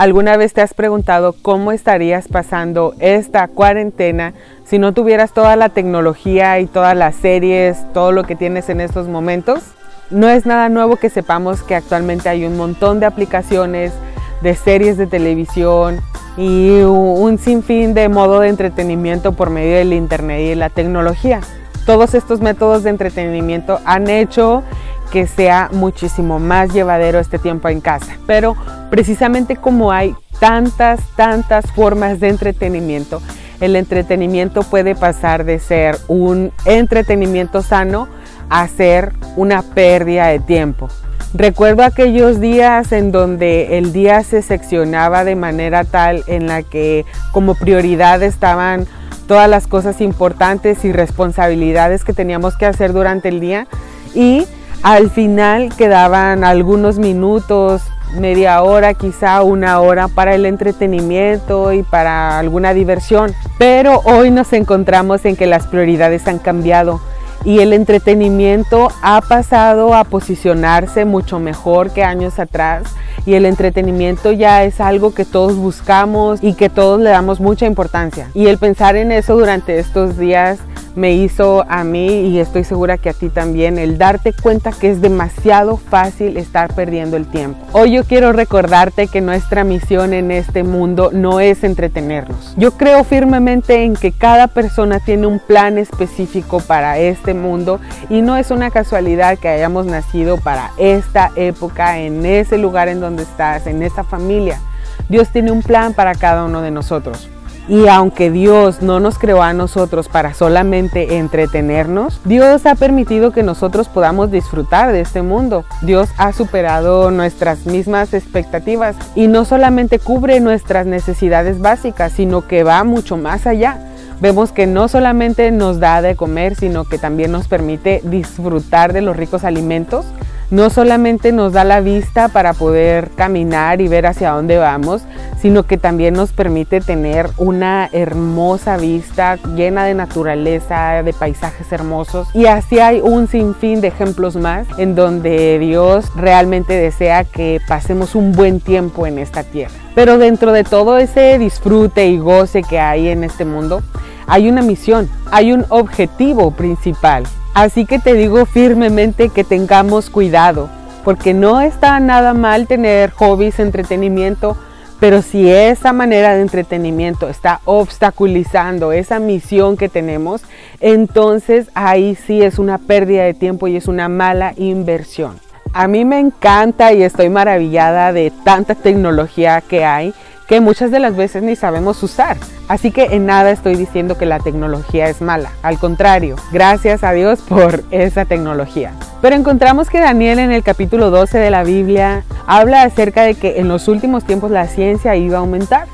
¿Alguna vez te has preguntado cómo estarías pasando esta cuarentena si no tuvieras toda la tecnología y todas las series, todo lo que tienes en estos momentos? No es nada nuevo que sepamos que actualmente hay un montón de aplicaciones, de series de televisión y un sinfín de modo de entretenimiento por medio del internet y la tecnología. Todos estos métodos de entretenimiento han hecho que sea muchísimo más llevadero este tiempo en casa. Pero precisamente como hay tantas, tantas formas de entretenimiento, el entretenimiento puede pasar de ser un entretenimiento sano a ser una pérdida de tiempo. Recuerdo aquellos días en donde el día se seccionaba de manera tal en la que como prioridad estaban todas las cosas importantes y responsabilidades que teníamos que hacer durante el día y al final quedaban algunos minutos, media hora, quizá una hora para el entretenimiento y para alguna diversión. Pero hoy nos encontramos en que las prioridades han cambiado y el entretenimiento ha pasado a posicionarse mucho mejor que años atrás y el entretenimiento ya es algo que todos buscamos y que todos le damos mucha importancia. Y el pensar en eso durante estos días me hizo a mí y estoy segura que a ti también el darte cuenta que es demasiado fácil estar perdiendo el tiempo. Hoy yo quiero recordarte que nuestra misión en este mundo no es entretenernos. Yo creo firmemente en que cada persona tiene un plan específico para este mundo y no es una casualidad que hayamos nacido para esta época, en ese lugar en donde estás, en esa familia. Dios tiene un plan para cada uno de nosotros. Y aunque Dios no nos creó a nosotros para solamente entretenernos, Dios ha permitido que nosotros podamos disfrutar de este mundo. Dios ha superado nuestras mismas expectativas y no solamente cubre nuestras necesidades básicas, sino que va mucho más allá. Vemos que no solamente nos da de comer, sino que también nos permite disfrutar de los ricos alimentos no solamente nos da la vista para poder caminar y ver hacia dónde vamos, sino que también nos permite tener una hermosa vista llena de naturaleza, de paisajes hermosos. Y así hay un sinfín de ejemplos más en donde Dios realmente desea que pasemos un buen tiempo en esta tierra. Pero dentro de todo ese disfrute y goce que hay en este mundo, hay una misión, hay un objetivo principal Así que te digo firmemente que tengamos cuidado, porque no está nada mal tener hobbies, entretenimiento, pero si esa manera de entretenimiento está obstaculizando esa misión que tenemos, entonces ahí sí es una pérdida de tiempo y es una mala inversión. A mí me encanta y estoy maravillada de tanta tecnología que hay que muchas de las veces ni sabemos usar. Así que en nada estoy diciendo que la tecnología es mala. Al contrario, gracias a Dios por esa tecnología. Pero encontramos que Daniel en el capítulo 12 de la Biblia habla acerca de que en los últimos tiempos la ciencia iba a aumentar.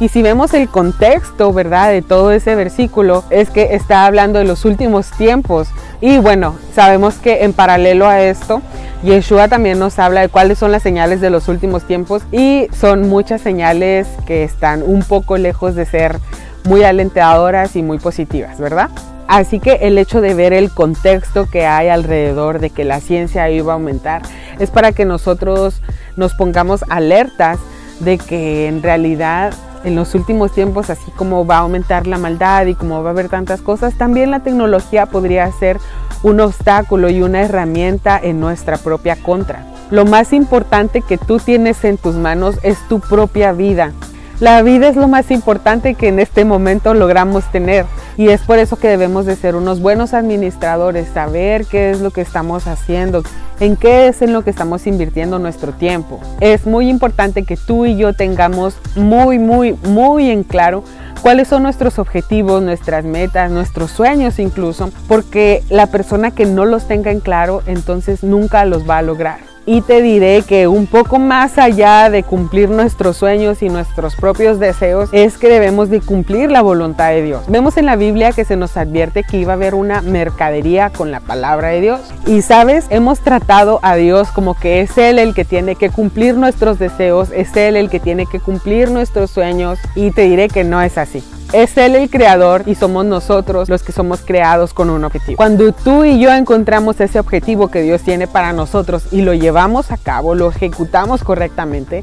Y si vemos el contexto, ¿verdad? De todo ese versículo, es que está hablando de los últimos tiempos. Y bueno, sabemos que en paralelo a esto, Yeshua también nos habla de cuáles son las señales de los últimos tiempos y son muchas señales que están un poco lejos de ser muy alentadoras y muy positivas, ¿verdad? Así que el hecho de ver el contexto que hay alrededor de que la ciencia iba a aumentar es para que nosotros nos pongamos alertas de que en realidad en los últimos tiempos, así como va a aumentar la maldad y como va a haber tantas cosas, también la tecnología podría ser un obstáculo y una herramienta en nuestra propia contra. Lo más importante que tú tienes en tus manos es tu propia vida. La vida es lo más importante que en este momento logramos tener y es por eso que debemos de ser unos buenos administradores, saber qué es lo que estamos haciendo, en qué es en lo que estamos invirtiendo nuestro tiempo. Es muy importante que tú y yo tengamos muy, muy, muy en claro cuáles son nuestros objetivos, nuestras metas, nuestros sueños incluso, porque la persona que no los tenga en claro entonces nunca los va a lograr y te diré que un poco más allá de cumplir nuestros sueños y nuestros propios deseos es que debemos de cumplir la voluntad de Dios. Vemos en la Biblia que se nos advierte que iba a haber una mercadería con la palabra de Dios y sabes, hemos tratado a Dios como que es Él el que tiene que cumplir nuestros deseos, es Él el que tiene que cumplir nuestros sueños y te diré que no es así. Es Él el creador y somos nosotros los que somos creados con un objetivo. Cuando tú y yo encontramos ese objetivo que Dios tiene para nosotros y lo llevamos a cabo, lo ejecutamos correctamente,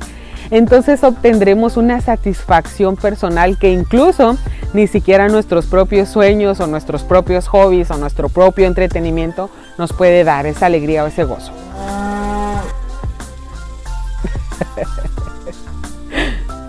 entonces obtendremos una satisfacción personal que incluso ni siquiera nuestros propios sueños o nuestros propios hobbies o nuestro propio entretenimiento nos puede dar esa alegría o ese gozo.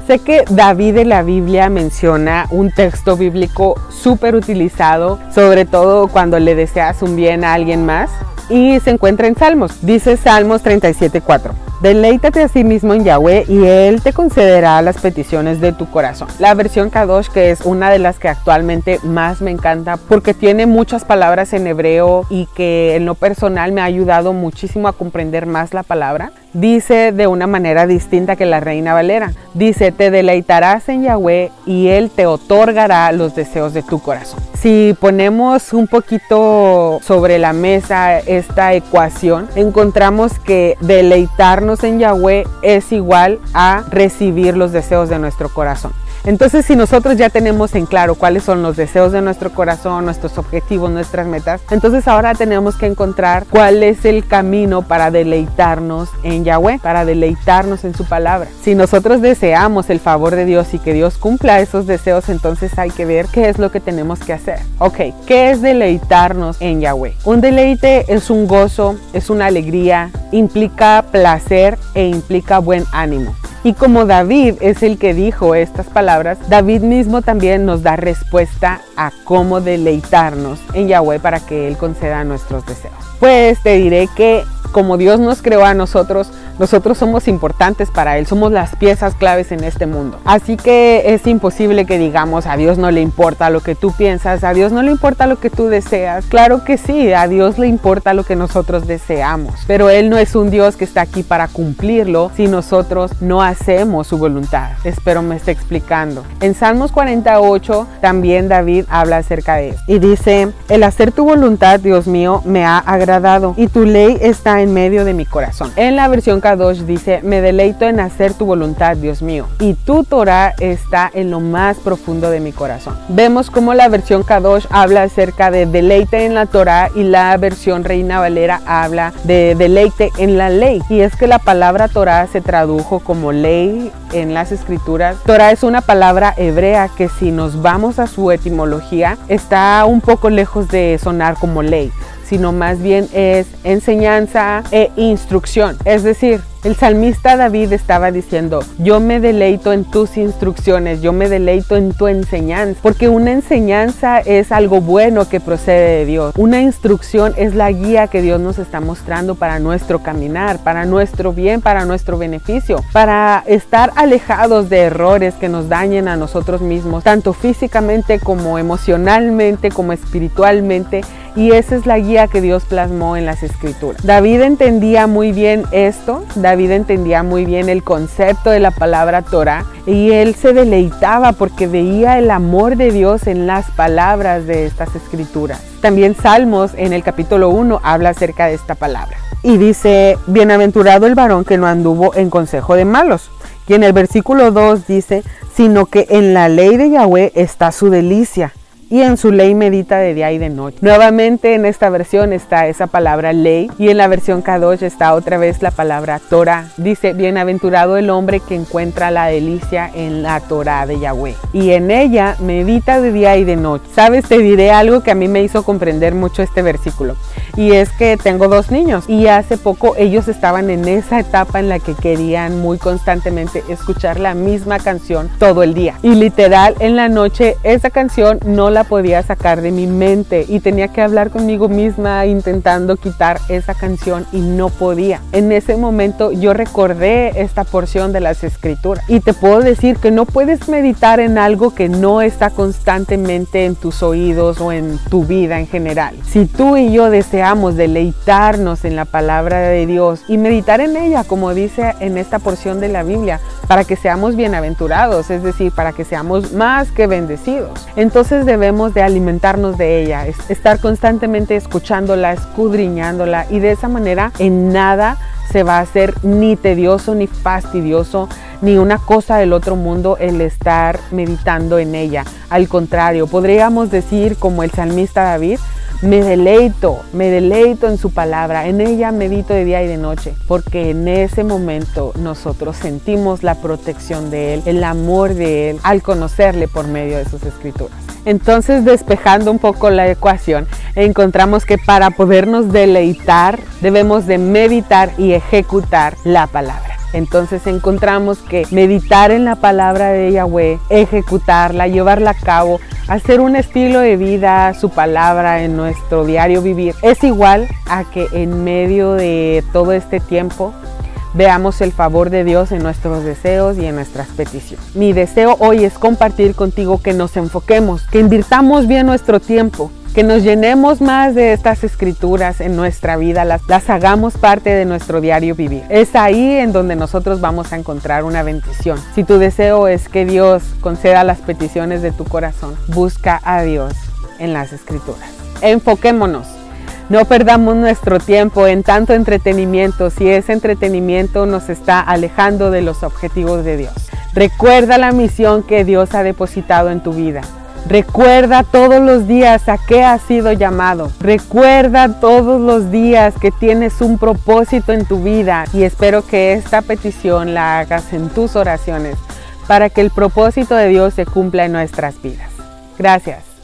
Sé que David en la Biblia menciona un texto bíblico súper utilizado, sobre todo cuando le deseas un bien a alguien más, y se encuentra en Salmos. Dice Salmos 37.4. Deleítate a sí mismo en Yahweh y Él te concederá las peticiones de tu corazón. La versión Kadosh, que es una de las que actualmente más me encanta porque tiene muchas palabras en hebreo y que en lo personal me ha ayudado muchísimo a comprender más la palabra, dice de una manera distinta que la Reina Valera. Dice, te deleitarás en Yahweh y Él te otorgará los deseos de tu corazón. Si ponemos un poquito sobre la mesa esta ecuación, encontramos que deleitarnos en Yahweh es igual a recibir los deseos de nuestro corazón. Entonces, si nosotros ya tenemos en claro cuáles son los deseos de nuestro corazón, nuestros objetivos, nuestras metas, entonces ahora tenemos que encontrar cuál es el camino para deleitarnos en Yahweh, para deleitarnos en su palabra. Si nosotros deseamos el favor de Dios y que Dios cumpla esos deseos, entonces hay que ver qué es lo que tenemos que hacer. Ok, ¿qué es deleitarnos en Yahweh? Un deleite es un gozo, es una alegría, implica placer e implica buen ánimo. Y como David es el que dijo estas palabras, David mismo también nos da respuesta a cómo deleitarnos en Yahweh para que Él conceda nuestros deseos. Pues te diré que como Dios nos creó a nosotros, nosotros somos importantes para Él, somos las piezas claves en este mundo. Así que es imposible que digamos a Dios no le importa lo que tú piensas, a Dios no le importa lo que tú deseas. Claro que sí, a Dios le importa lo que nosotros deseamos, pero Él no es un Dios que está aquí para cumplirlo si nosotros no hacemos su voluntad. Espero me esté explicando. En Salmos 48 también David habla acerca de eso y dice, el hacer tu voluntad, Dios mío, me ha agradado y tu ley está en medio de mi corazón. En la versión dice, me deleito en hacer tu voluntad, Dios mío, y tu Torah está en lo más profundo de mi corazón. Vemos cómo la versión Kadosh habla acerca de deleite en la Torah y la versión Reina Valera habla de deleite en la ley. Y es que la palabra Torah se tradujo como ley en las escrituras. Torah es una palabra hebrea que si nos vamos a su etimología está un poco lejos de sonar como ley sino más bien es enseñanza e instrucción. Es decir, el salmista David estaba diciendo, yo me deleito en tus instrucciones, yo me deleito en tu enseñanza, porque una enseñanza es algo bueno que procede de Dios. Una instrucción es la guía que Dios nos está mostrando para nuestro caminar, para nuestro bien, para nuestro beneficio, para estar alejados de errores que nos dañen a nosotros mismos, tanto físicamente como emocionalmente, como espiritualmente. Y esa es la guía que Dios plasmó en las escrituras. David entendía muy bien esto. Entendía muy bien el concepto de la palabra Torah y él se deleitaba porque veía el amor de Dios en las palabras de estas escrituras. También Salmos en el capítulo 1 habla acerca de esta palabra. Y dice, bienaventurado el varón que no anduvo en consejo de malos. Y en el versículo 2 dice, sino que en la ley de Yahweh está su delicia y en su ley medita de día y de noche. Nuevamente en esta versión está esa palabra ley y en la versión Kadosh está otra vez la palabra Torah. Dice, bienaventurado el hombre que encuentra la delicia en la Torah de Yahweh y en ella medita de día y de noche. Sabes, te diré algo que a mí me hizo comprender mucho este versículo y es que tengo dos niños y hace poco ellos estaban en esa etapa en la que querían muy constantemente escuchar la misma canción todo el día y literal en la noche esa canción no la podía sacar de mi mente y tenía que hablar conmigo misma intentando quitar esa canción y no podía. En ese momento yo recordé esta porción de las escrituras y te puedo decir que no puedes meditar en algo que no está constantemente en tus oídos o en tu vida en general. Si tú y yo deseamos deleitarnos en la palabra de Dios y meditar en ella, como dice en esta porción de la Biblia, para que seamos bienaventurados, es decir, para que seamos más que bendecidos, entonces debemos de alimentarnos de ella, estar constantemente escuchándola, escudriñándola y de esa manera en nada se va a hacer ni tedioso ni fastidioso ni una cosa del otro mundo el estar meditando en ella. Al contrario, podríamos decir como el salmista David, me deleito, me deleito en su palabra, en ella medito de día y de noche, porque en ese momento nosotros sentimos la protección de Él, el amor de Él, al conocerle por medio de sus escrituras. Entonces, despejando un poco la ecuación, encontramos que para podernos deleitar debemos de meditar y ejecutar la palabra. Entonces encontramos que meditar en la palabra de Yahweh, ejecutarla, llevarla a cabo, hacer un estilo de vida, su palabra en nuestro diario vivir, es igual a que en medio de todo este tiempo veamos el favor de Dios en nuestros deseos y en nuestras peticiones. Mi deseo hoy es compartir contigo que nos enfoquemos, que invirtamos bien nuestro tiempo, que nos llenemos más de estas escrituras en nuestra vida, las, hagamos parte de nuestro diario vivir. Es ahí en donde nosotros vamos a encontrar una bendición. Si tu deseo es que Dios conceda las peticiones de tu corazón, busca a Dios en las escrituras. Enfoquémonos. No perdamos nuestro tiempo en tanto entretenimiento si ese entretenimiento nos está alejando de los objetivos de Dios. Recuerda la misión que Dios ha depositado en tu vida. Recuerda todos los días a qué has sido llamado. Recuerda todos los días que tienes un propósito en tu vida y espero que esta petición la hagas en tus oraciones para que el propósito de Dios se cumpla en nuestras vidas. Gracias.